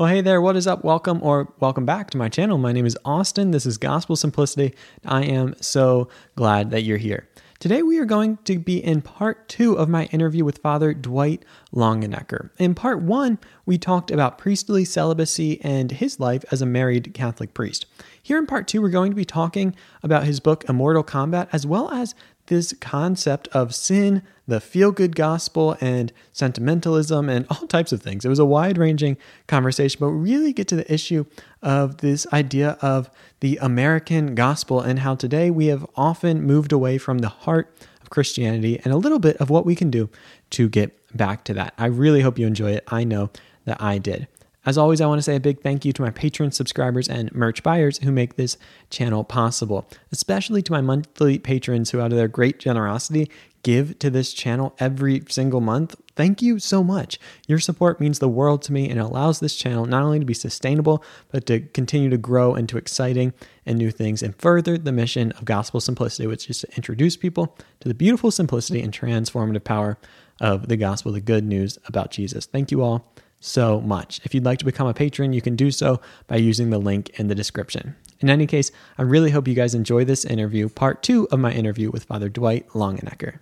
Well, hey there, what is up? Welcome or welcome back to my channel. My name is Austin. This is Gospel Simplicity. I am so glad that you're here. Today, we are going to be in part two of my interview with Father Dwight Longenecker. In part one, we talked about priestly celibacy and his life as a married Catholic priest. Here in part two, we're going to be talking about his book, Immortal Combat, as well as this concept of sin, the feel good gospel, and sentimentalism, and all types of things. It was a wide ranging conversation, but really get to the issue of this idea of the American gospel and how today we have often moved away from the heart of Christianity and a little bit of what we can do to get back to that. I really hope you enjoy it. I know that I did. As always, I want to say a big thank you to my patrons, subscribers, and merch buyers who make this channel possible, especially to my monthly patrons who, out of their great generosity, give to this channel every single month. Thank you so much. Your support means the world to me and allows this channel not only to be sustainable, but to continue to grow into exciting and new things and further the mission of Gospel Simplicity, which is to introduce people to the beautiful simplicity and transformative power of the gospel, the good news about Jesus. Thank you all so much. If you'd like to become a patron, you can do so by using the link in the description. In any case, I really hope you guys enjoy this interview, part two of my interview with Father Dwight Longenecker.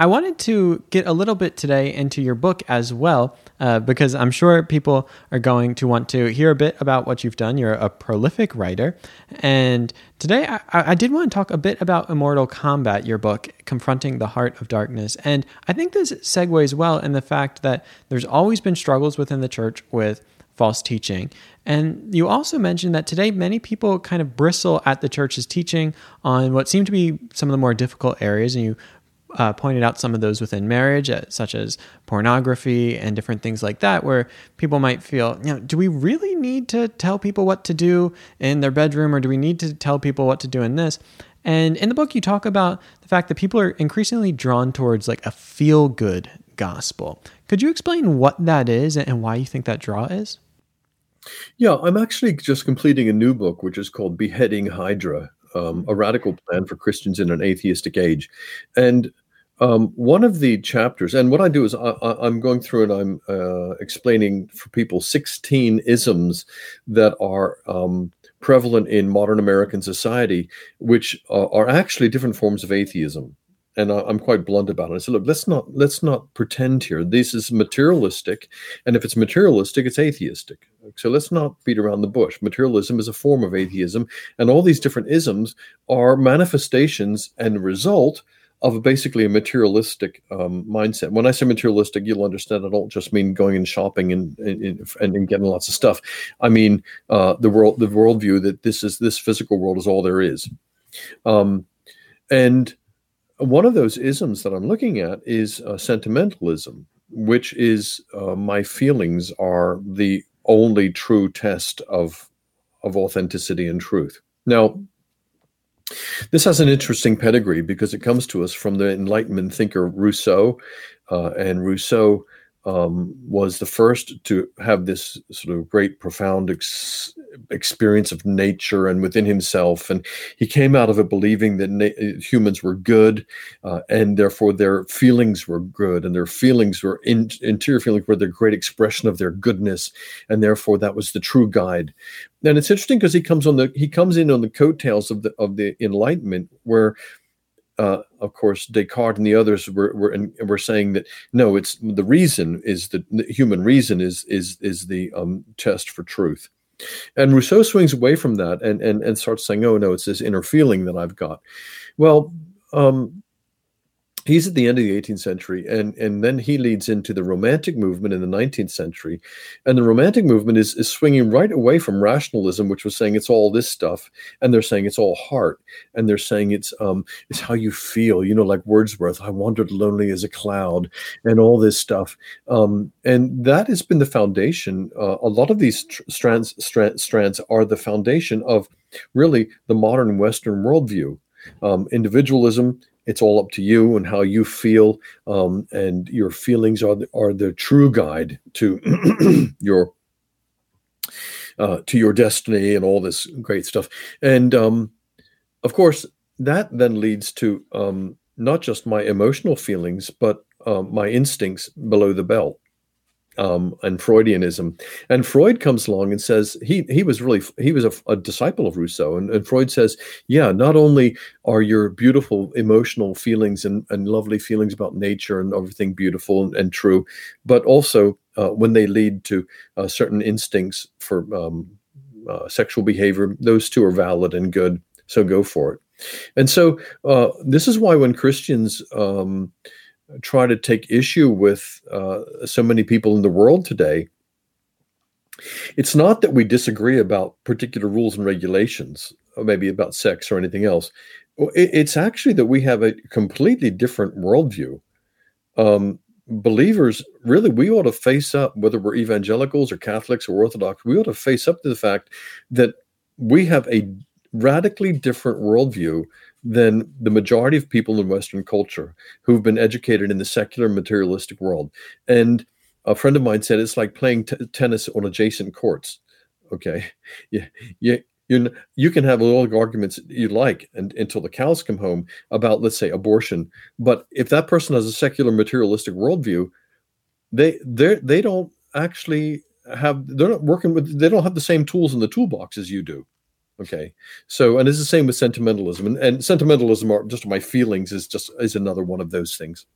I wanted to get a little bit today into your book as well, uh, because I'm sure people are going to want to hear a bit about what you've done. You're a prolific writer. And today I, I did want to talk a bit about Immortal Combat, your book, Confronting the Heart of Darkness. And I think this segues well in the fact that there's always been struggles within the church with false teaching. And you also mentioned that today many people kind of bristle at the church's teaching on what seem to be some of the more difficult areas. And you uh, pointed out some of those within marriage, uh, such as pornography and different things like that, where people might feel, you know, do we really need to tell people what to do in their bedroom, or do we need to tell people what to do in this? And in the book, you talk about the fact that people are increasingly drawn towards like a feel good gospel. Could you explain what that is and why you think that draw is? Yeah, I'm actually just completing a new book, which is called Beheading Hydra um, A Radical Plan for Christians in an Atheistic Age. And um, one of the chapters, and what I do is I, am going through and I'm uh, explaining for people 16 isms that are um, prevalent in modern American society, which uh, are actually different forms of atheism. And I, am quite blunt about it. I said, look, let's not let's not pretend here. This is materialistic, and if it's materialistic, it's atheistic. So let's not beat around the bush. Materialism is a form of atheism, and all these different isms are manifestations and result of basically a materialistic um, mindset. When I say materialistic, you'll understand I don't just mean going and shopping and and, and getting lots of stuff. I mean uh, the world, the worldview that this is this physical world is all there is. Um, and one of those isms that I'm looking at is uh, sentimentalism, which is uh, my feelings are the only true test of of authenticity and truth. Now, this has an interesting pedigree because it comes to us from the Enlightenment thinker Rousseau, uh, and Rousseau um, was the first to have this sort of great, profound ex- experience of nature and within himself. And he came out of it believing that na- humans were good, uh, and therefore their feelings were good, and their feelings were in- interior feelings were the great expression of their goodness, and therefore that was the true guide. And it's interesting because he comes on the he comes in on the coattails of the of the Enlightenment, where uh, of course, Descartes and the others were were, and were saying that no, it's the reason is the, the human reason is is is the um, test for truth. And Rousseau swings away from that and and and starts saying, oh no, it's this inner feeling that I've got. Well, um, he's at the end of the 18th century and and then he leads into the romantic movement in the 19th century. And the romantic movement is is swinging right away from rationalism which was saying it's all this stuff and they're saying it's all heart and they're saying it's um it's how you feel you know like wordsworth i wandered lonely as a cloud and all this stuff. Um and that has been the foundation uh, a lot of these tr- strands strands strands are the foundation of really the modern western worldview. Um, individualism it's all up to you and how you feel um, and your feelings are the, are the true guide to your uh, to your destiny and all this great stuff. And um, of course that then leads to um, not just my emotional feelings, but uh, my instincts below the belt um, and Freudianism. And Freud comes along and says he he was really he was a, a disciple of Rousseau, and, and, Freud says, yeah, not only are your beautiful emotional feelings and, and lovely feelings about nature and everything beautiful and, and true, but also uh, when they lead to uh, certain instincts for um, uh, sexual behavior, those two are valid and good. So go for it. And so uh, this is why when Christians um, try to take issue with uh, so many people in the world today, it's not that we disagree about particular rules and regulations, or maybe about sex or anything else. It's actually that we have a completely different worldview. Um, believers, really, we ought to face up, whether we're evangelicals or Catholics or Orthodox, we ought to face up to the fact that we have a radically different worldview than the majority of people in Western culture who've been educated in the secular materialistic world. And a friend of mine said it's like playing t- tennis on adjacent courts. Okay, yeah, yeah. You, you can have all the arguments you like and, until the cows come home about, let's say, abortion. But if that person has a secular materialistic worldview, they they they don't actually have they're not working with they don't have the same tools in the toolbox as you do. Okay. So, and it's the same with sentimentalism, and, and sentimentalism, are just my feelings, is just is another one of those things.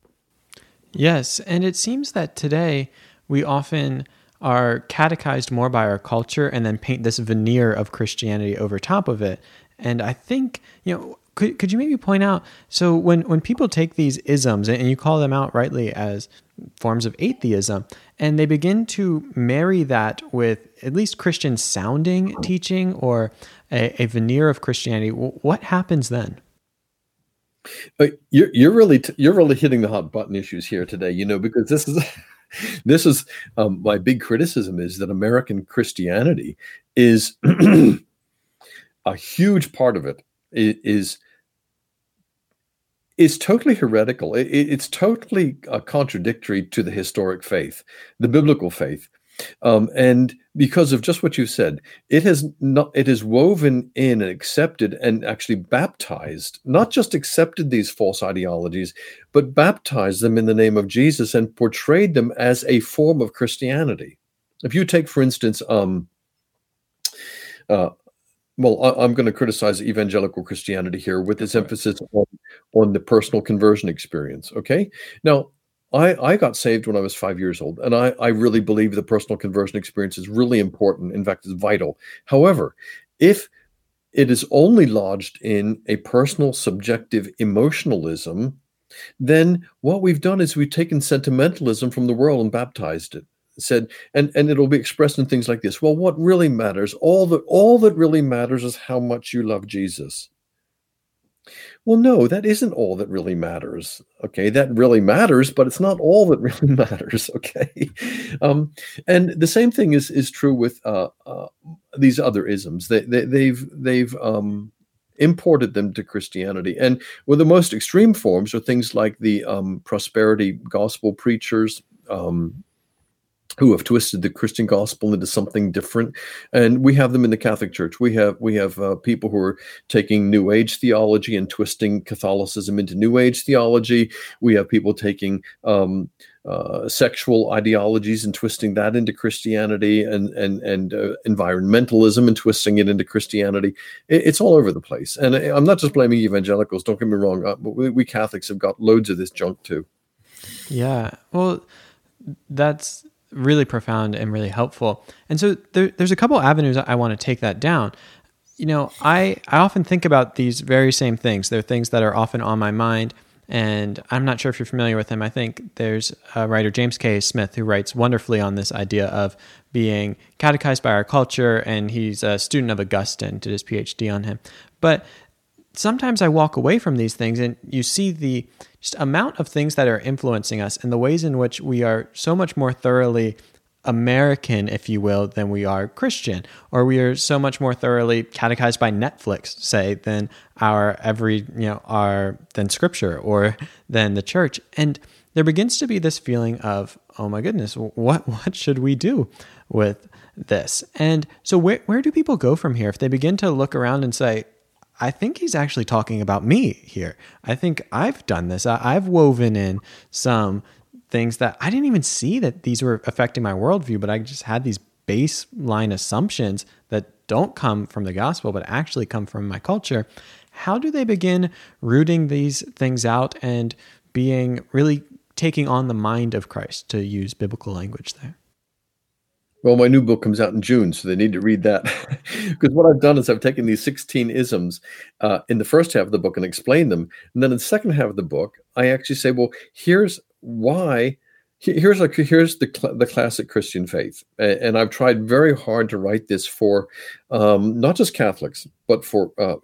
Yes, and it seems that today we often are catechized more by our culture and then paint this veneer of Christianity over top of it. And I think you know could, could you maybe point out so when when people take these isms and you call them out rightly as forms of atheism and they begin to marry that with at least christian sounding teaching or a, a veneer of christianity. What happens then? Uh, you're, you're really t- you're really hitting the hot button issues here today you know because this is this is um, my big criticism is that american christianity is a huge part of it is is totally heretical. It, it's totally uh, contradictory to the historic faith, the biblical faith. Um, and because of just what you said, it has not it is woven in and accepted and actually baptized, not just accepted these false ideologies, but baptized them in the name of Jesus and portrayed them as a form of Christianity. If you take, for instance, um, uh, well, I, am going to criticize evangelical Christianity here with this emphasis on, on the personal conversion experience. Okay. Now, I, I got saved when I was five years old, and I, I really believe the personal conversion experience is really important. In fact, it's vital. However, if it is only lodged in a personal subjective emotionalism, then what we've done is we've taken sentimentalism from the world and baptized it said and and it'll be expressed in things like this. Well what really matters all that all that really matters is how much you love jesus. Well no that isn't all that really matters okay? That really matters but it's not all that really matters okay? Um, and the same thing is is true with uh, uh, these other isms. They, they they've they've um, imported them to Christianity. And well, the most extreme forms are things like the um, prosperity gospel preachers, um, who have twisted the Christian gospel into something different, and we have them in the Catholic Church. We have we have uh, people who are taking New Age theology and twisting Catholicism into New Age theology. We have people taking um, uh, sexual ideologies and twisting that into Christianity, and and and uh, environmentalism and twisting it into Christianity. It, it's all over the place, and I'm not just blaming evangelicals. Don't get me wrong. Uh, we, we Catholics have got loads of this junk too. Yeah, well, that's really profound and really helpful. And so there, there's a couple avenues I want to take that down. You know, I, I often think about these very same things. They're things that are often on my mind. And I'm not sure if you're familiar with him. I think there's a writer, James K. Smith, who writes wonderfully on this idea of being catechized by our culture. And he's a student of Augustine, did his PhD on him. But sometimes I walk away from these things and you see the just amount of things that are influencing us and the ways in which we are so much more thoroughly American, if you will, than we are Christian, or we are so much more thoroughly catechized by Netflix, say, than our every, you know, our than Scripture or than the church. And there begins to be this feeling of, oh my goodness, what what should we do with this? And so, where where do people go from here if they begin to look around and say, I think he's actually talking about me here. I think I've done this. I, have woven in some things that I didn't even see that these were affecting my worldview, but I just had these baseline assumptions that don't come from the gospel, but actually come from my culture. How do they begin rooting these things out and being really taking on the mind of Christ, to use biblical language there? Well, my new book comes out in June, so they need to read that. because what I've done is I've taken these 16 isms uh, in the first half of the book and explained them. And then in the second half of the book, I actually say, well, here's why. Here's like here's the cl- the classic Christian faith, and, and, I've tried very hard to write this for um, not just Catholics, but for uh,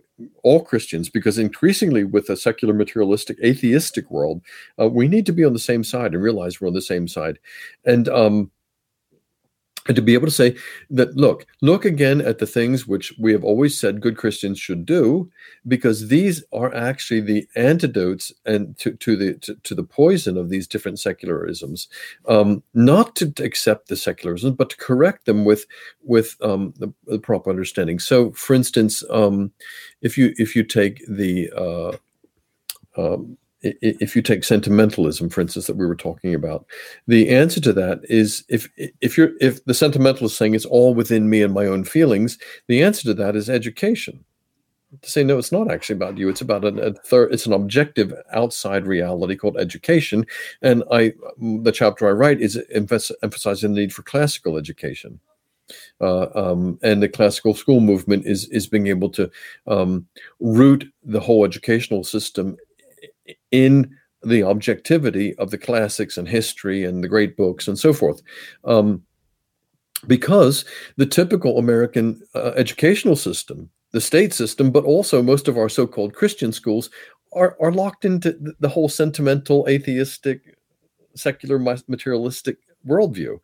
all Christians, because increasingly with a secular, materialistic, atheistic world, uh, we need to be on the same side and realize we're on the same side. And um, and to be able to say that look look again at the things which we have always said good christians should do because these are actually the antidotes and to, to the to, to the poison of these different secularisms. Um, not to accept the secularism but to correct them with with um, the, the, proper understanding. So for instance um, if you if you take the uh, um, if you take sentimentalism for instance that we were talking about the answer to that is if if you're if the sentimentalist saying it's all within me and my own feelings the answer to that is education. To say no it's not actually about you. It's about a, a third it's an objective outside reality called education. And i the chapter i write is emphasizing the need for classical education. Uh, um, and the classical school movement is is being able to um, root the whole educational system in the objectivity of the classics and history and the great books and so forth. Um, because the typical American uh, educational system, the state system, but also most of our so called Christian schools are, are locked into the whole sentimental, atheistic, secular, materialistic worldview.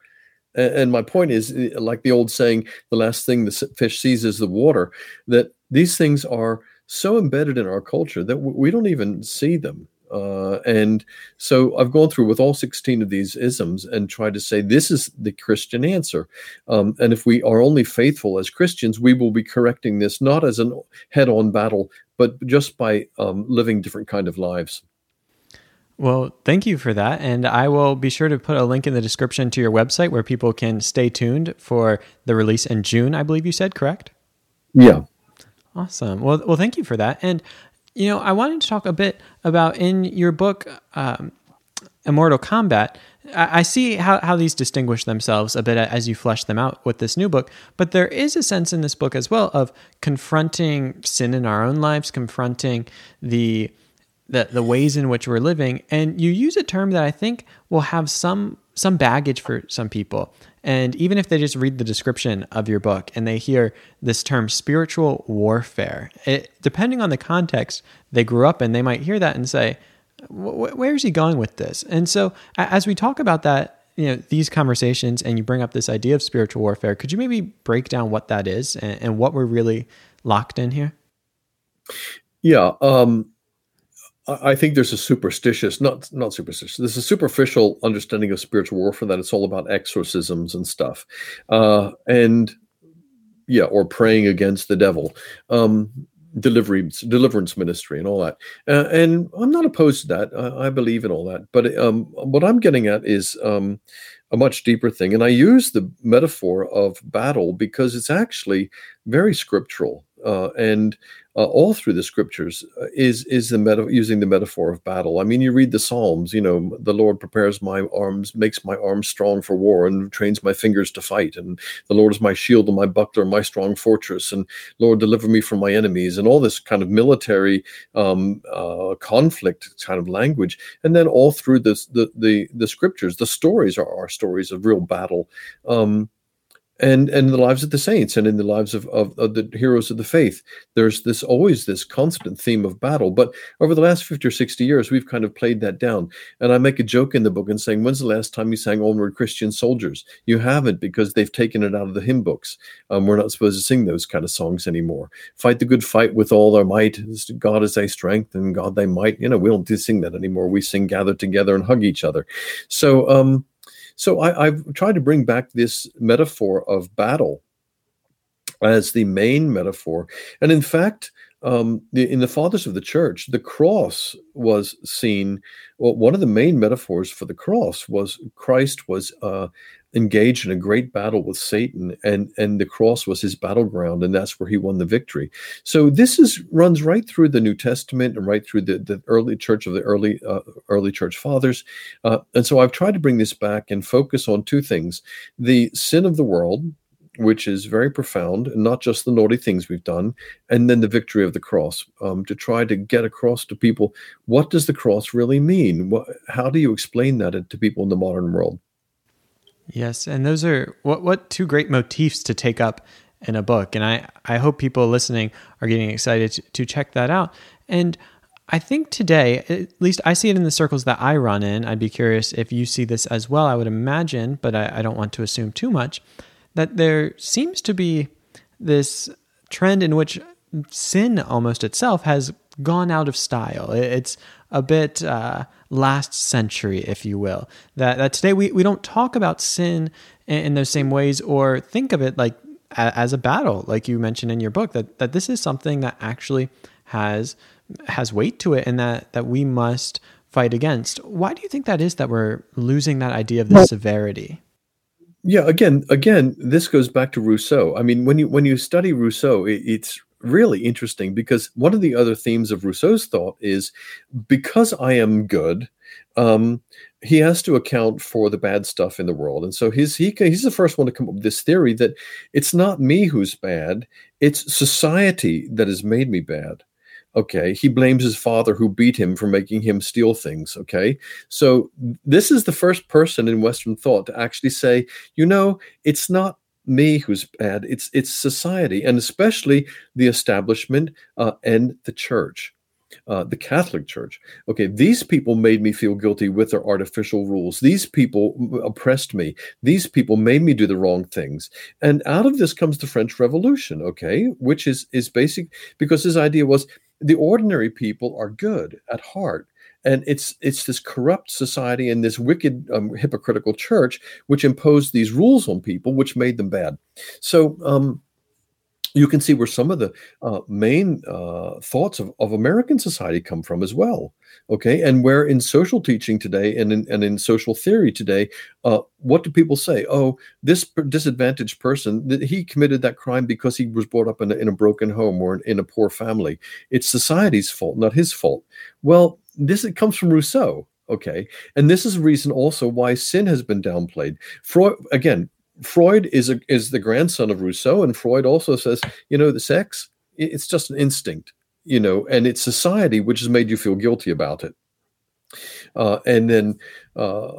And my point is, like the old saying, the last thing the fish sees is the water, that these things are so embedded in our culture that we don't even see them. Uh, and so I've gone through with all 16 of these isms and tried to say this is the Christian answer. Um, and if we are only faithful as Christians, we will be correcting this not as a head on battle, but just by um, living different kind of lives. Well, thank you for that. And I will be sure to put a link in the description to your website where people can stay tuned for the release in June, I believe you said, correct? Yeah. Awesome. Well, well, thank you for that. And you know, I wanted to talk a bit about in your book, um, Immortal Combat. I, see how, how these distinguish themselves a bit as you flesh them out with this new book, but there is a sense in this book as well of confronting sin in our own lives, confronting the the, the ways in which we're living. And you use a term that I think will have some some baggage for some people. And even if they just read the description of your book and they hear this term spiritual warfare, it, depending on the context they grew up in, they might hear that and say, where is he going with this? And so as we talk about that, you know, these conversations and you bring up this idea of spiritual warfare, could you maybe break down what that is and, and what we're really locked in here? Yeah. Um, I think there's a superstitious, not not superstitious. There's a superficial understanding of spiritual warfare that it's all about exorcisms and stuff, uh, and yeah, or praying against the devil, um, deliverance deliverance ministry, and all that. Uh, and I'm not opposed to that. I, I believe in all that. But um, what I'm getting at is um, a much deeper thing, and I use the metaphor of battle because it's actually very scriptural. Uh, and uh, all through the scriptures uh, is is the meta- using the metaphor of battle. I mean, you read the Psalms. You know, the Lord prepares my arms, makes my arms strong for war, and trains my fingers to fight. And the Lord is my shield and my buckler, my strong fortress. And Lord, deliver me from my enemies. And all this kind of military um, uh, conflict kind of language. And then all through this, the the the scriptures, the stories are our stories of real battle. Um, and and the lives of the saints and in the lives of, of, of, the heroes of the faith there's this always this constant theme of battle. But over the last 50 or 60 years we've kind of played that down. And i make a joke in the book and saying when's the last time you sang onward christian soldiers? You haven't because they've taken it out of the hymn books. Um, we're not supposed to sing those kind of songs anymore. Fight the good fight with all our might. God is thy strength and god thy might. You know we don't sing that anymore. We sing gather together and hug each other. So um so I, have tried to bring back this metaphor of battle as the main metaphor. And in fact, um, the, in the fathers of the church, the cross was seen. Well, one of the main metaphors for the cross was Christ was uh, engaged in a great battle with Satan, and and the cross was his battleground, and that's where he won the victory. So this is runs right through the New Testament and right through the, the early church of the early uh, early church fathers, uh, and so I've tried to bring this back and focus on two things: the sin of the world, which is very profound, and not just the naughty things we've done, and then the victory of the cross, um, to try to get across to people what does the cross really mean? What, how do you explain that to people in the modern world? Yes, and those are what what two great motifs to take up in a book, and I I hope people listening are getting excited to, to check that out. And I think today, at least I see it in the circles that I run in. I'd be curious if you see this as well. I would imagine, but I, I don't want to assume too much that there seems to be this trend in which sin almost itself has gone out of style. It's a bit uh, last century, if you will. That, that today we, we don't talk about sin in, in those same ways or think of it like a, as a battle, like you mentioned in your book, that, that this is something that actually has has weight to it and that, that we must fight against. Why do you think that is that we're losing that idea of the well, severity? Yeah, again, again, this goes back to Rousseau. I mean, when you when you study Rousseau, it, it's really interesting because one of the other themes of Rousseau's thought is because I am good, um, he has to account for the bad stuff in the world, and so he's he, he's the first one to come up with this theory that it's not me who's bad, it's society that has made me bad. Okay. He blames his father who beat him for making him steal things. Okay. So this is the first person in Western thought to actually say, you know, it's not me who's bad, it's it's society, and especially the establishment uh, and the church. Uh, the Catholic Church. Okay, these people made me feel guilty with their artificial rules. These people oppressed me. These people made me do the wrong things. And out of this comes the French Revolution. Okay, which is is basic because his idea was the ordinary people are good at heart and it's it's this corrupt society and this wicked um, hypocritical church which imposed these rules on people which made them bad so um, you can see where some of the uh, main uh, thoughts of, of American society come from as well. Okay, and where in social teaching today and in, and in social theory today, uh, what do people say? Oh, this disadvantaged person, that he committed that crime because he was brought up in a, in a broken home or in, in a poor family. It's society's fault, not his fault. Well, this it comes from Rousseau. Okay, and this is a reason also why sin has been downplayed. Freud again Freud is a, is the grandson of Rousseau, and Freud also says, you know, the sex it's just an instinct, you know, and it's society which has made you feel guilty about it. Uh, and then, uh,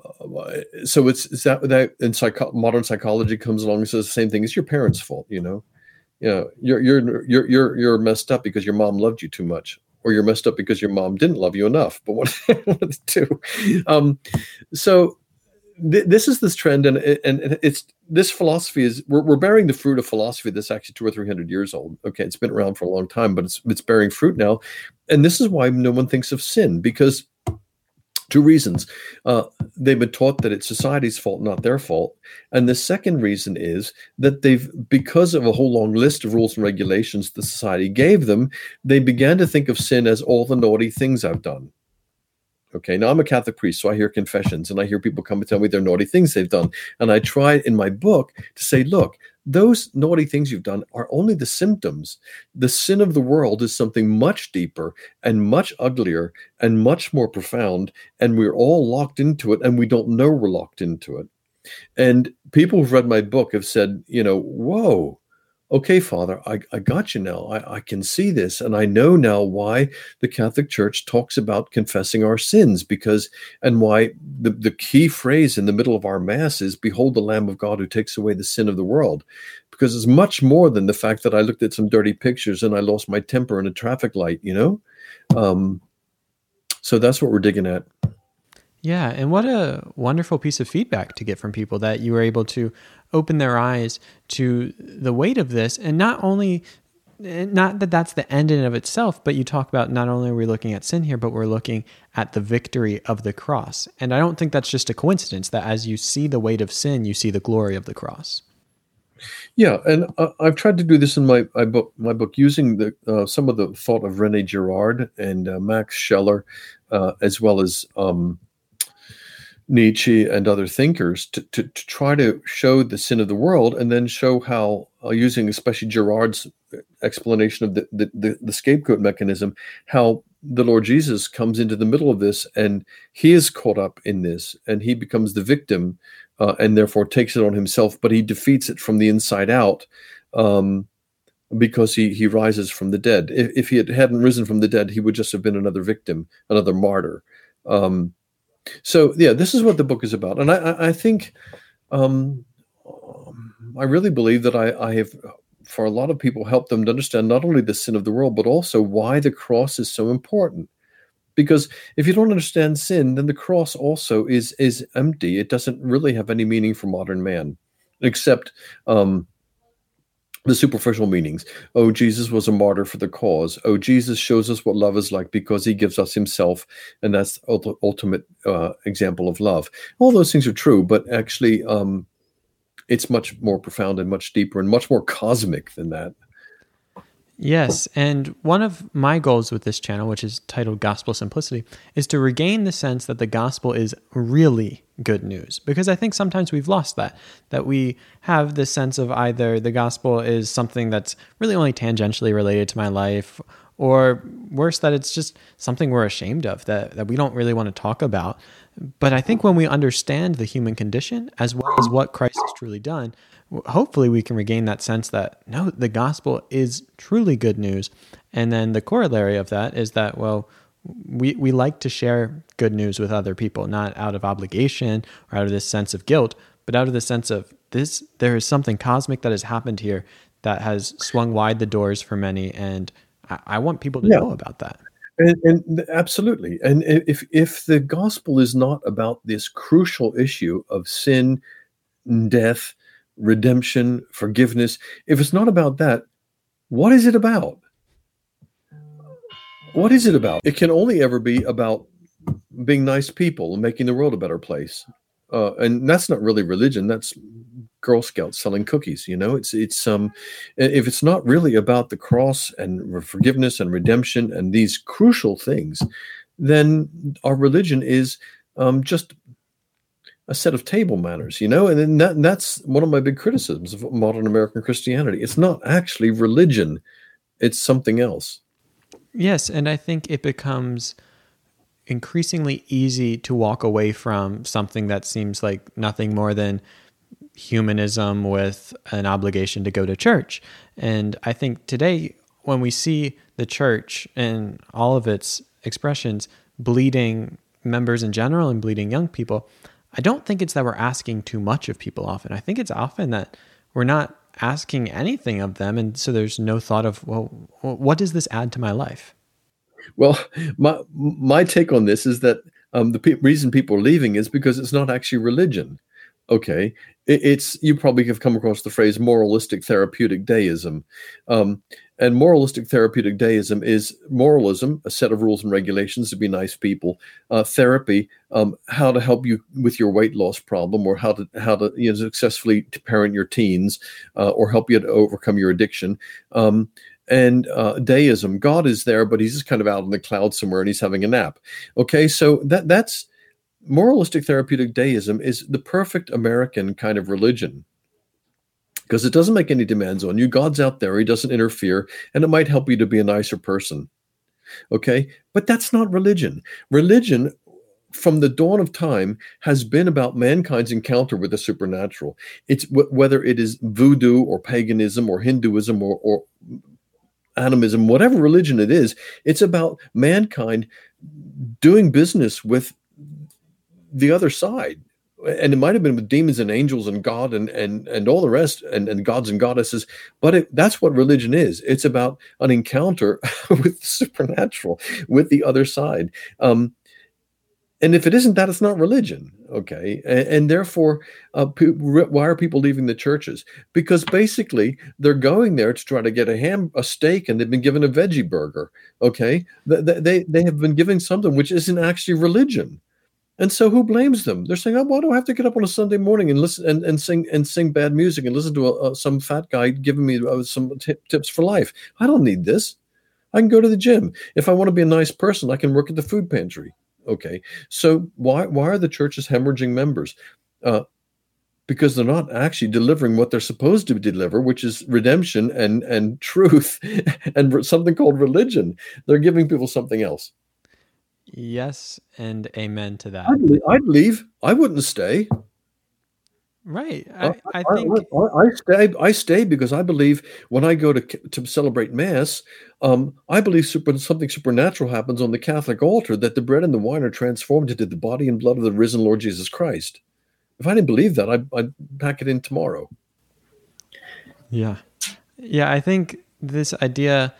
so it's, it's that that and psycho- modern psychology comes along and says the same thing. It's your parents' fault, you know. You know, you're you're you're you're you're messed up because your mom loved you too much, or you're messed up because your mom didn't love you enough. But what two. Um, so th- this is this trend, and and it's this philosophy is we're, we're bearing the fruit of philosophy that's actually two or three hundred years old. Okay, it's been around for a long time, but it's it's bearing fruit now, and this is why no one thinks of sin because two reasons. Uh, they've been taught that it's society's fault not their fault. And the second reason is that they've because of a whole long list of rules and regulations the society gave them they began to think of sin as all the naughty things i've done Okay, now I'm a Catholic priest, so I hear confessions and I hear people come and tell me their naughty things they've done. And I try in my book to say, look, those naughty things you've done are only the symptoms. The sin of the world is something much deeper and much uglier and much more profound. And we're all locked into it and we don't know we're locked into it. And people who've read my book have said, you know, whoa, okay, Father, I, I got you now. I, I can see this. And I know now why the Catholic Church talks about confessing our sins because, and why the, the key phrase in the middle of our Mass is, Behold the Lamb of God who takes away the sin of the world. Because it's much more than the fact that I looked at some dirty pictures and I lost my temper in a traffic light, you know? Um, so that's what we're digging at. Yeah, and what a wonderful piece of feedback to get from people that you were able to open their eyes to the weight of this. And not only not that that's the end in of itself but you talk about not only are we looking at sin here but we're looking at the victory of the cross. And i don't think that's just a coincidence that as you see the weight of sin you see the glory of the cross. Yeah, and uh, I've tried to do this in my, my book, my book using the uh, some of the thought of Rene Girard and uh, Max Scheler, uh, as well as um, Nietzsche and other thinkers to, to, to, try to show the sin of the world and then show how, uh, using especially Girard's explanation of the, the, the, the, scapegoat mechanism, how the Lord Jesus comes into the middle of this and he is caught up in this and he becomes the victim uh, and therefore takes it on himself, but he defeats it from the inside out. Um, because he he rises from the dead. If, if he had, hadn't risen from the dead, he would just have been another victim, another martyr. Um, so yeah, this is what the book is about, and I, I think um, I really believe that I, I have, for a lot of people, helped them to understand not only the sin of the world, but also why the cross is so important. Because if you don't understand sin, then the cross also is is empty. It doesn't really have any meaning for modern man, except um, the superficial meanings. Oh, Jesus was a martyr for the cause. Oh, Jesus shows us what love is like because he gives us himself, and that's the ultimate uh, example of love. All those things are true, but actually, um, it's much more profound and much deeper and much more cosmic than that. Yes, and one of my goals with this channel, which is titled Gospel Simplicity, is to regain the sense that the gospel is really good news. Because I think sometimes we've lost that, that we have this sense of either the gospel is something that's really only tangentially related to my life, or worse, that it's just something we're ashamed of, that, that we don't really want to talk about. But I think when we understand the human condition as well as what Christ has truly done, hopefully we can regain that sense that no, the gospel is truly good news. And then the corollary of that is that, well, we, we like to share good news with other people, not out of obligation or out of this sense of guilt, but out of the sense of this, there is something cosmic that has happened here that has swung wide the doors for many. And I, I want people to yeah. know about that. And, and, absolutely. And if, if the gospel is not about this crucial issue of sin, death, redemption, forgiveness, if it's not about that, what is it about? What is it about? It can only ever be about being nice people and making the world a better place. Uh, and that's not really religion. That's Girl Scouts selling cookies. You know, it's it's um, if it's not really about the cross and forgiveness and redemption and these crucial things, then our religion is um, just a set of table manners, you know, and that, that's one of my big criticisms of modern American Christianity. It's not actually religion; it's something else. Yes, and I think it becomes increasingly easy to walk away from something that seems like nothing more than humanism with an obligation to go to church. And I think today, when we see the church and all of its expressions bleeding members in general and bleeding young people, I don't think it's that we're asking too much of people often. I think it's often that we're not asking anything of them. And so there's no thought of, well, what does this add to my life? Well, my, my take on this is that um, the pe- reason people are leaving is because it's not actually religion. Okay, it, it's you probably have come across the phrase moralistic therapeutic deism. Um, and moralistic therapeutic deism is moralism, a set of rules and regulations to be nice people. Uh, therapy, um, how to help you with your weight loss problem, or how to how to you know, successfully parent your teens, uh, or help you to overcome your addiction. Um, and uh, deism, God is there, but He's just kind of out in the clouds somewhere, and He's having a nap. Okay, so that that's moralistic therapeutic deism is the perfect American kind of religion because it doesn't make any demands on you. God's out there, He doesn't interfere, and it might help you to be a nicer person. Okay, but that's not religion. Religion, from the dawn of time, has been about mankind's encounter with the supernatural. It's w- whether it is voodoo or paganism or Hinduism or, or animism, whatever religion it is, it's about mankind doing business with the other side and it might have been with demons and angels and God and and and all the rest and, and gods and goddesses, but it, that's what religion is. It's about an encounter with the supernatural, with the other side. Um, and if it isn't that, it's not religion. Okay, and, and therefore, uh, why are people leaving the churches? Because basically, they're going there to try to get a ham, a steak, and they've been given a veggie burger. Okay, they they, they have been given something which isn't actually religion And so who blames them? They're saying, "Oh, why do I have to get up on a Sunday morning and listen and, and sing and sing bad music and listen to a, some fat guy giving me uh, some t- tips for life? I don't need this. I can go to the gym. If I want to be a nice person, I can work at the food pantry. Okay. So why why are the churches hemorrhaging members? Uh, because they're not actually delivering what they're supposed to deliver, which is redemption and and truth and something called religion. They're giving people something else. Yes, and amen to that. I'd leave. I'd, leave. I wouldn't stay. Right. I, I think I, I, I, stay. I stay because I believe when I go to to celebrate Mass, um, I believe super, something supernatural happens on the Catholic altar that the bread and the wine are transformed into the body and blood of the risen Lord Jesus Christ. If I didn't believe that, I'd, I'd pack it in tomorrow. Yeah, yeah. I think this idea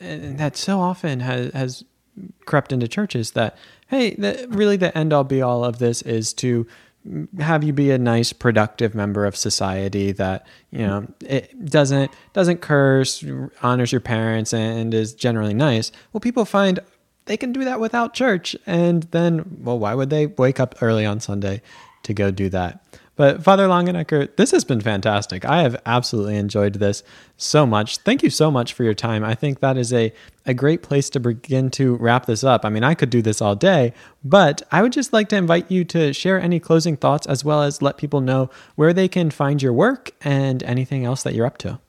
that so often has has crept into churches that hey, the, really the end all be all of this is to have you be a nice productive member of society that you know it doesn't doesn't curse honors your parents and is generally nice. Well people find they can do that without church and then well why would they wake up early on sunday to go do that but Father Longenecker, this has been fantastic. I have absolutely enjoyed this so much. Thank you so much for your time. I think that is a, a great place to begin to wrap this up. I mean, I could do this all day, but I would just like to invite you to share any closing thoughts as well as let people know where they can find your work and anything else that you're up to.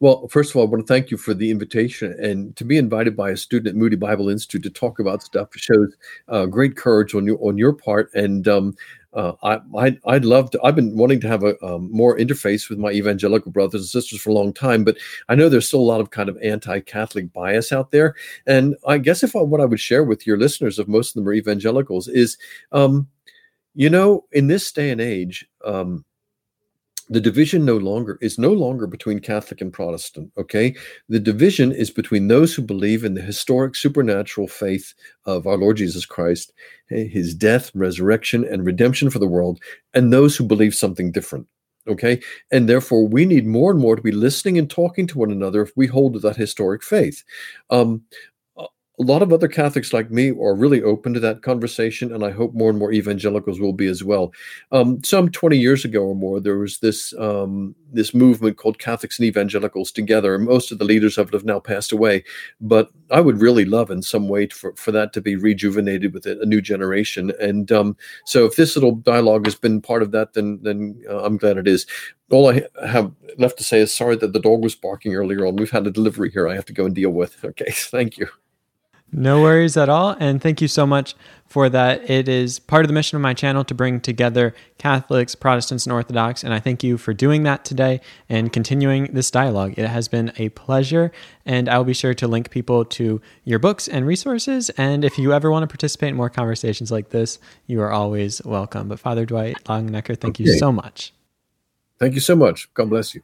Well, first of all, I want to thank you for the invitation and to be invited by a student at Moody Bible Institute to talk about stuff shows uh, great courage on your on your part. And um, uh, I, I'd, I'd love to. I've been wanting to have a um, more interface with my evangelical brothers and sisters for a long time, but I know there's still a lot of kind of anti-Catholic bias out there. And I guess if I, what I would share with your listeners, if most of them are evangelicals, is, um, you know, in this day and age, um, the division no longer is no longer between Catholic and Protestant. Okay, the division is between those who believe in the historic supernatural faith of our Lord Jesus Christ, eh, His death, resurrection, and redemption for the world, and those who believe something different. Okay, and therefore we need more and more to be listening and talking to one another if we hold to that historic faith. Um, a lot of other Catholics like me are really open to that conversation, and I hope more and more evangelicals will be as well. Um, some 20 years ago or more, there was this um, this movement called Catholics and Evangelicals Together, and most of the leaders of it have now passed away. But I would really love, in some way, for, for that to be rejuvenated with a, a new generation. And um, so, if this little dialogue has been part of that, then then uh, I'm glad it is. All I have left to say is sorry that the dog was barking earlier on. We've had a delivery here I have to go and deal with. Okay, thank you. No worries at all. And thank you so much for that. It is part of the mission of my channel to bring together Catholics, Protestants, and Orthodox. And I thank you for doing that today and continuing this dialogue. It has been a pleasure. And I will be sure to link people to your books and resources. And if you ever want to participate in more conversations like this, you are always welcome. But Father Dwight Longenecker, thank okay. you so much. Thank you so much. God bless you.